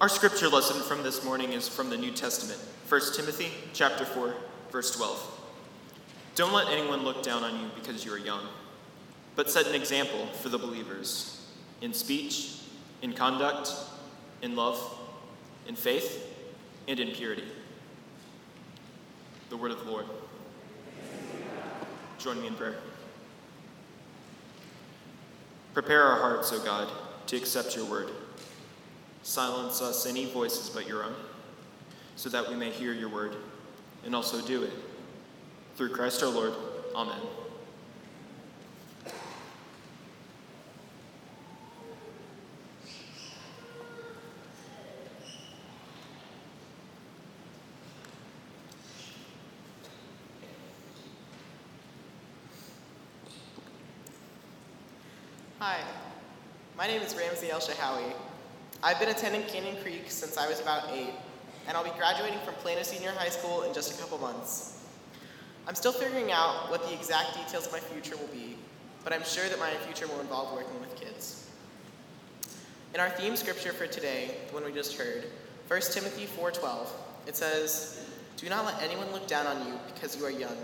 Our scripture lesson from this morning is from the New Testament, 1 Timothy chapter 4, verse 12. Don't let anyone look down on you because you are young, but set an example for the believers in speech, in conduct, in love, in faith, and in purity. The word of the Lord. Join me in prayer. Prepare our hearts, O God, to accept your word. Silence us any voices but your own, so that we may hear your word and also do it. Through Christ our Lord. Amen. Hi, my name is Ramsey El Shahawi. I've been attending Canyon Creek since I was about eight, and I'll be graduating from Plano Senior High School in just a couple months. I'm still figuring out what the exact details of my future will be, but I'm sure that my future will involve working with kids. In our theme scripture for today, the one we just heard, 1 Timothy 4:12, it says, "Do not let anyone look down on you because you are young.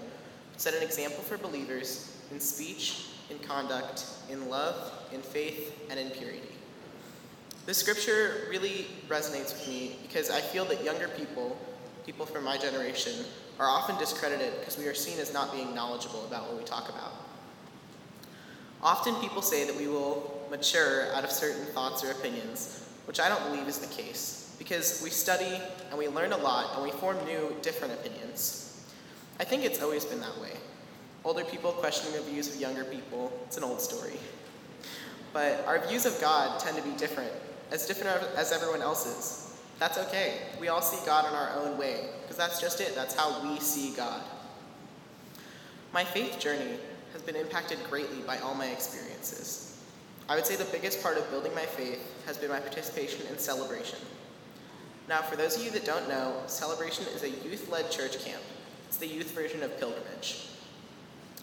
Set an example for believers in speech, in conduct, in love, in faith, and in purity." This scripture really resonates with me because I feel that younger people, people from my generation, are often discredited because we are seen as not being knowledgeable about what we talk about. Often people say that we will mature out of certain thoughts or opinions, which I don't believe is the case, because we study and we learn a lot and we form new, different opinions. I think it's always been that way. Older people questioning the views of younger people, it's an old story. But our views of God tend to be different, as different as everyone else's. That's okay. We all see God in our own way, because that's just it. That's how we see God. My faith journey has been impacted greatly by all my experiences. I would say the biggest part of building my faith has been my participation in Celebration. Now, for those of you that don't know, Celebration is a youth led church camp. It's the youth version of pilgrimage.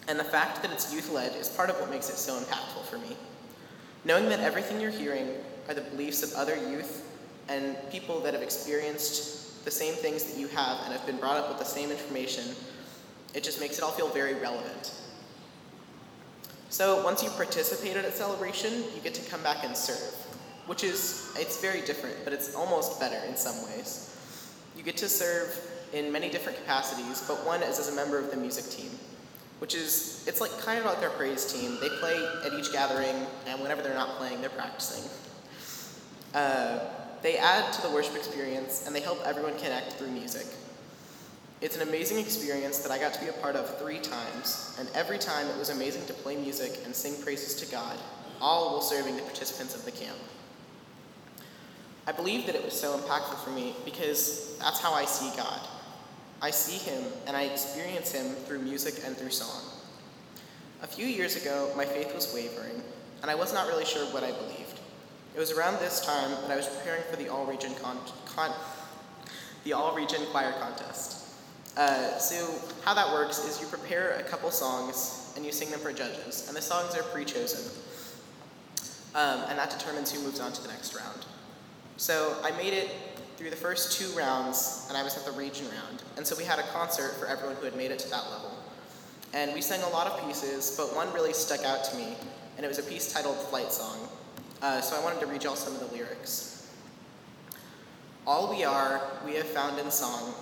And the fact that it's youth led is part of what makes it so impactful for me. Knowing that everything you're hearing are the beliefs of other youth and people that have experienced the same things that you have and have been brought up with the same information, it just makes it all feel very relevant. So once you've participated at celebration, you get to come back and serve, which is, it's very different, but it's almost better in some ways. You get to serve in many different capacities, but one is as a member of the music team, which is, it's like kind of like their praise team. They play at each gathering, and whenever they're not playing, they're practicing. Uh, they add to the worship experience, and they help everyone connect through music. It's an amazing experience that I got to be a part of three times, and every time it was amazing to play music and sing praises to God, all while serving the participants of the camp. I believe that it was so impactful for me because that's how I see God. I see Him and I experience Him through music and through song. A few years ago, my faith was wavering, and I was not really sure what I believed. It was around this time that I was preparing for the all region con- con- the all region choir contest. Uh, so how that works is you prepare a couple songs and you sing them for judges, and the songs are pre-chosen, um, and that determines who moves on to the next round. So I made it through the first two rounds, and I was at the region round, and so we had a concert for everyone who had made it to that level. And we sang a lot of pieces, but one really stuck out to me, and it was a piece titled Flight Song. Uh, so I wanted to read y'all some of the lyrics. All we are, we have found in song.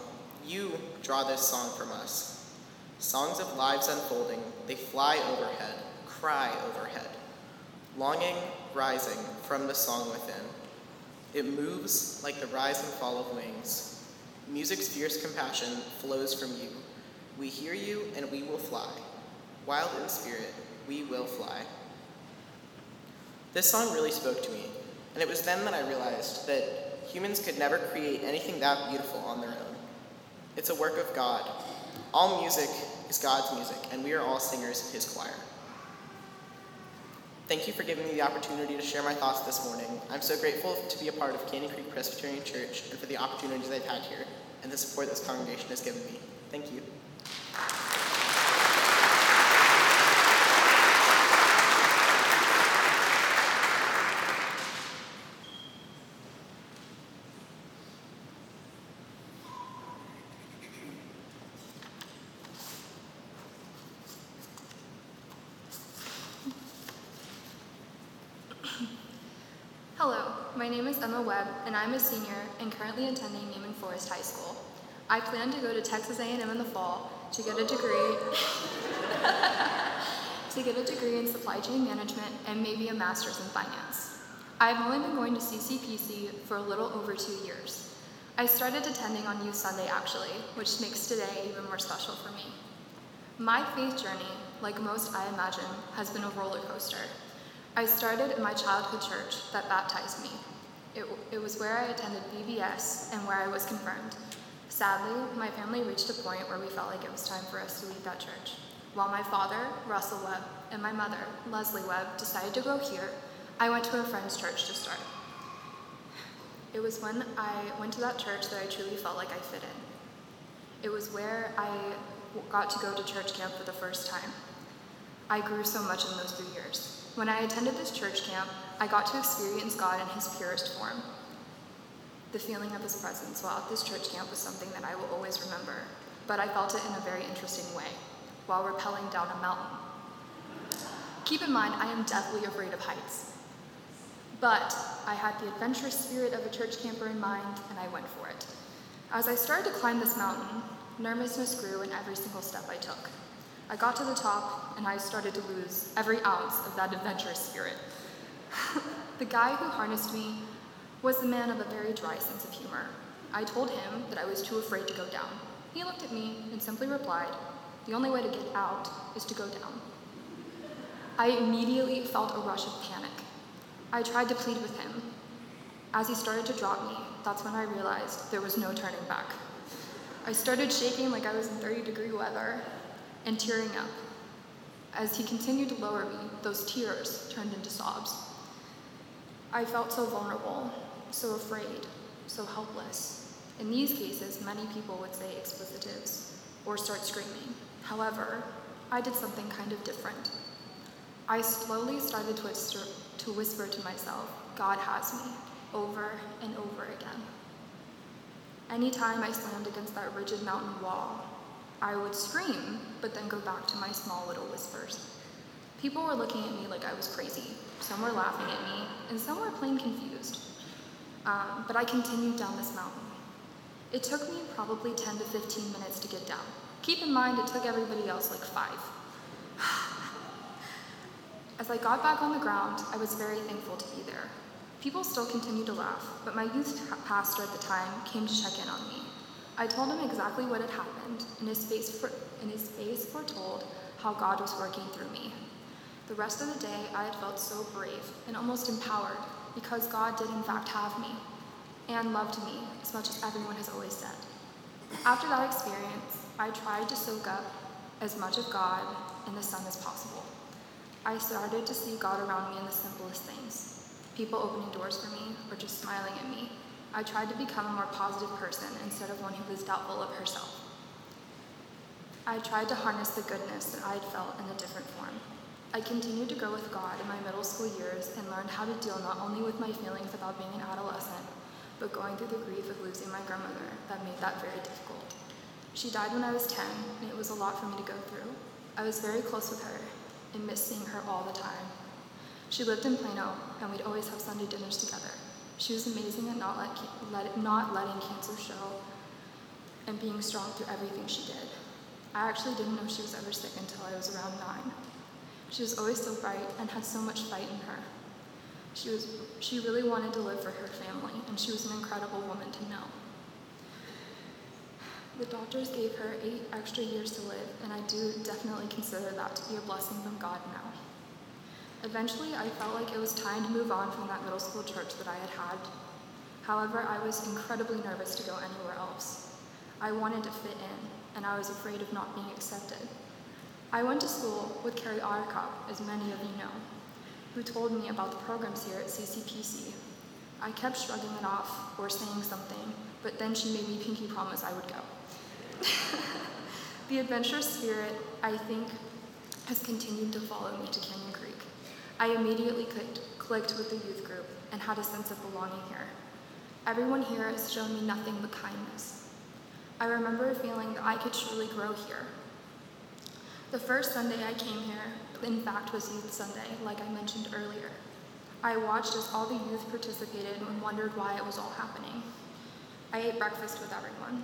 You draw this song from us. Songs of lives unfolding, they fly overhead, cry overhead. Longing rising from the song within. It moves like the rise and fall of wings. Music's fierce compassion flows from you. We hear you and we will fly. Wild in spirit, we will fly. This song really spoke to me, and it was then that I realized that humans could never create anything that beautiful on their own. It's a work of God. All music is God's music, and we are all singers in His choir. Thank you for giving me the opportunity to share my thoughts this morning. I'm so grateful to be a part of Canyon Creek Presbyterian Church and for the opportunities I've had here and the support this congregation has given me. Thank you. My name is Emma Webb, and I'm a senior and currently attending Naaman Forest High School. I plan to go to Texas A&M in the fall to get a degree to get a degree in supply chain management and maybe a master's in finance. I've only been going to CCPC for a little over two years. I started attending on Youth Sunday actually, which makes today even more special for me. My faith journey, like most I imagine, has been a roller coaster. I started in my childhood church that baptized me. It, it was where I attended VBS and where I was confirmed. Sadly, my family reached a point where we felt like it was time for us to leave that church. While my father, Russell Webb, and my mother, Leslie Webb, decided to go here, I went to a friend's church to start. It was when I went to that church that I truly felt like I fit in. It was where I got to go to church camp for the first time. I grew so much in those three years. When I attended this church camp, I got to experience God in His purest form. The feeling of His presence while at this church camp was something that I will always remember, but I felt it in a very interesting way while rappelling down a mountain. Keep in mind, I am deathly afraid of heights. But I had the adventurous spirit of a church camper in mind, and I went for it. As I started to climb this mountain, nervousness grew in every single step I took. I got to the top, and I started to lose every ounce of that adventurous spirit. the guy who harnessed me was the man of a very dry sense of humor. I told him that I was too afraid to go down. He looked at me and simply replied, The only way to get out is to go down. I immediately felt a rush of panic. I tried to plead with him. As he started to drop me, that's when I realized there was no turning back. I started shaking like I was in 30 degree weather and tearing up. As he continued to lower me, those tears turned into sobs. I felt so vulnerable, so afraid, so helpless. In these cases, many people would say explicitives or start screaming. However, I did something kind of different. I slowly started to whisper, to whisper to myself, God has me, over and over again. Anytime I slammed against that rigid mountain wall, I would scream, but then go back to my small little whispers. People were looking at me like I was crazy. Some were laughing at me, and some were plain confused. Um, but I continued down this mountain. It took me probably 10 to 15 minutes to get down. Keep in mind, it took everybody else like five. As I got back on the ground, I was very thankful to be there. People still continued to laugh, but my youth pastor at the time came to check in on me. I told him exactly what had happened, and his face, for, and his face foretold how God was working through me. The rest of the day, I had felt so brave and almost empowered because God did, in fact, have me and loved me as much as everyone has always said. After that experience, I tried to soak up as much of God in the sun as possible. I started to see God around me in the simplest things people opening doors for me or just smiling at me I tried to become a more positive person instead of one who was doubtful of herself. I tried to harness the goodness that I had felt in a different form. I continued to grow with God in my middle school years and learned how to deal not only with my feelings about being an adolescent, but going through the grief of losing my grandmother that made that very difficult. She died when I was 10, and it was a lot for me to go through. I was very close with her and missed seeing her all the time. She lived in Plano, and we'd always have Sunday dinners together. She was amazing at not, let, let, not letting cancer show and being strong through everything she did. I actually didn't know she was ever sick until I was around nine. She was always so bright and had so much fight in her. She, was, she really wanted to live for her family, and she was an incredible woman to know. The doctors gave her eight extra years to live, and I do definitely consider that to be a blessing from God now. Eventually, I felt like it was time to move on from that middle school church that I had had. However, I was incredibly nervous to go anywhere else. I wanted to fit in, and I was afraid of not being accepted. I went to school with Carrie Otterkop, as many of you know, who told me about the programs here at CCPC. I kept shrugging it off or saying something, but then she made me pinky promise I would go. the adventurous spirit, I think, has continued to follow me to Canyon. I immediately clicked, with the youth group and had a sense of belonging here. Everyone here has shown me nothing but kindness. I remember feeling that I could truly grow here. The first Sunday I came here, in fact, was Youth Sunday, like I mentioned earlier. I watched as all the youth participated and wondered why it was all happening. I ate breakfast with everyone.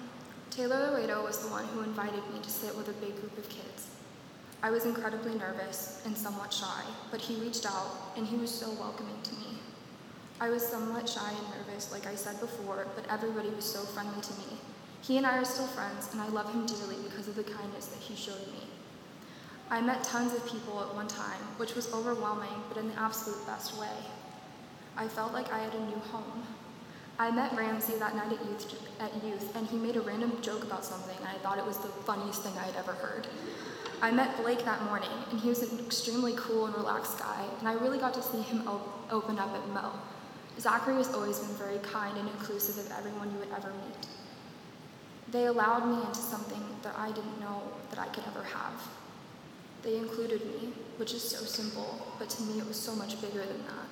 Taylor Laredo was the one who invited me to sit with a big group of kids. I was incredibly nervous and somewhat shy, but he reached out and he was so welcoming to me. I was somewhat shy and nervous, like I said before, but everybody was so friendly to me. He and I are still friends, and I love him dearly because of the kindness that he showed me. I met tons of people at one time, which was overwhelming, but in the absolute best way. I felt like I had a new home. I met Ramsey that night at youth, at youth, and he made a random joke about something, and I thought it was the funniest thing I had ever heard. I met Blake that morning, and he was an extremely cool and relaxed guy, and I really got to see him op- open up at Mo. Zachary has always been very kind and inclusive of everyone you would ever meet. They allowed me into something that I didn't know that I could ever have. They included me, which is so simple, but to me it was so much bigger than that.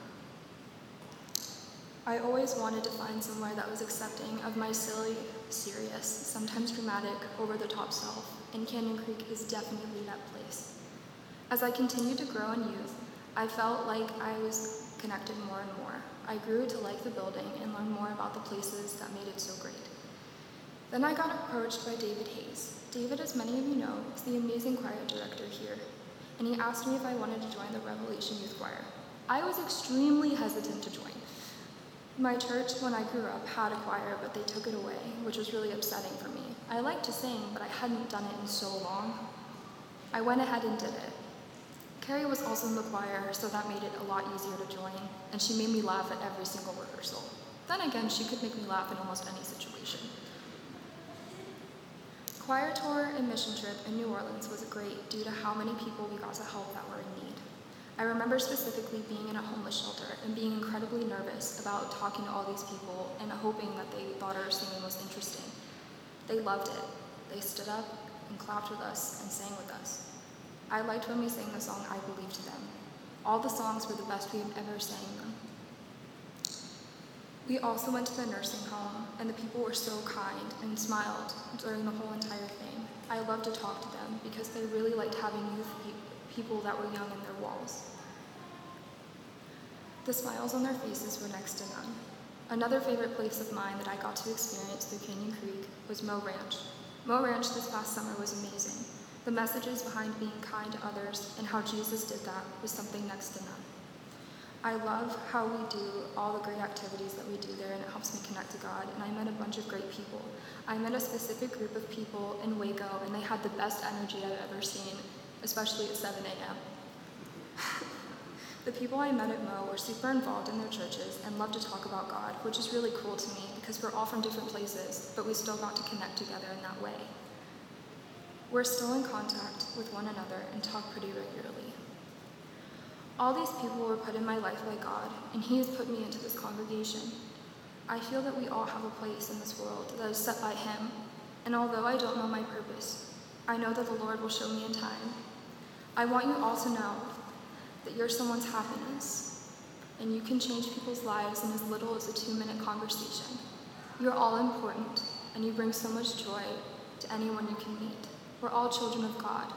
I always wanted to find somewhere that was accepting of my silly, serious, sometimes dramatic, over the top self, and Canyon Creek is definitely that place. As I continued to grow in youth, I felt like I was connected more and more. I grew to like the building and learn more about the places that made it so great. Then I got approached by David Hayes. David, as many of you know, is the amazing choir director here, and he asked me if I wanted to join the Revelation Youth Choir. I was extremely hesitant to join. My church, when I grew up, had a choir, but they took it away, which was really upsetting for me. I liked to sing, but I hadn't done it in so long. I went ahead and did it. Carrie was also in the choir, so that made it a lot easier to join, and she made me laugh at every single rehearsal. Then again, she could make me laugh in almost any situation. Choir tour and mission trip in New Orleans was great due to how many people we got to help that were in need. I remember specifically being in a homeless shelter and being incredibly nervous about talking to all these people and hoping that they thought our singing was interesting. They loved it. They stood up and clapped with us and sang with us. I liked when we sang the song I Believe to them. All the songs were the best we have ever sang them. We also went to the nursing home, and the people were so kind and smiled during the whole entire thing. I loved to talk to them because they really liked having youth pe- people that were young in their walls. The smiles on their faces were next to none. Another favorite place of mine that I got to experience through Canyon Creek was Mo Ranch. Mo Ranch this past summer was amazing. The messages behind being kind to others and how Jesus did that was something next to none. I love how we do all the great activities that we do there, and it helps me connect to God. And I met a bunch of great people. I met a specific group of people in Waco, and they had the best energy I've ever seen, especially at 7 a.m. the people I met at Mo were super involved in their churches and loved to talk about God, which is really cool to me because we're all from different places, but we still got to connect together in that way. We're still in contact with one another and talk pretty regularly. All these people were put in my life by God, and He has put me into this congregation. I feel that we all have a place in this world that is set by Him, and although I don't know my purpose, I know that the Lord will show me in time. I want you all to know that you're someone's happiness, and you can change people's lives in as little as a two minute conversation. You're all important, and you bring so much joy to anyone you can meet. We're all children of God,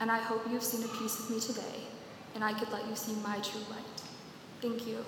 and I hope you've seen a piece of me today and I could let you see my true light. Thank you.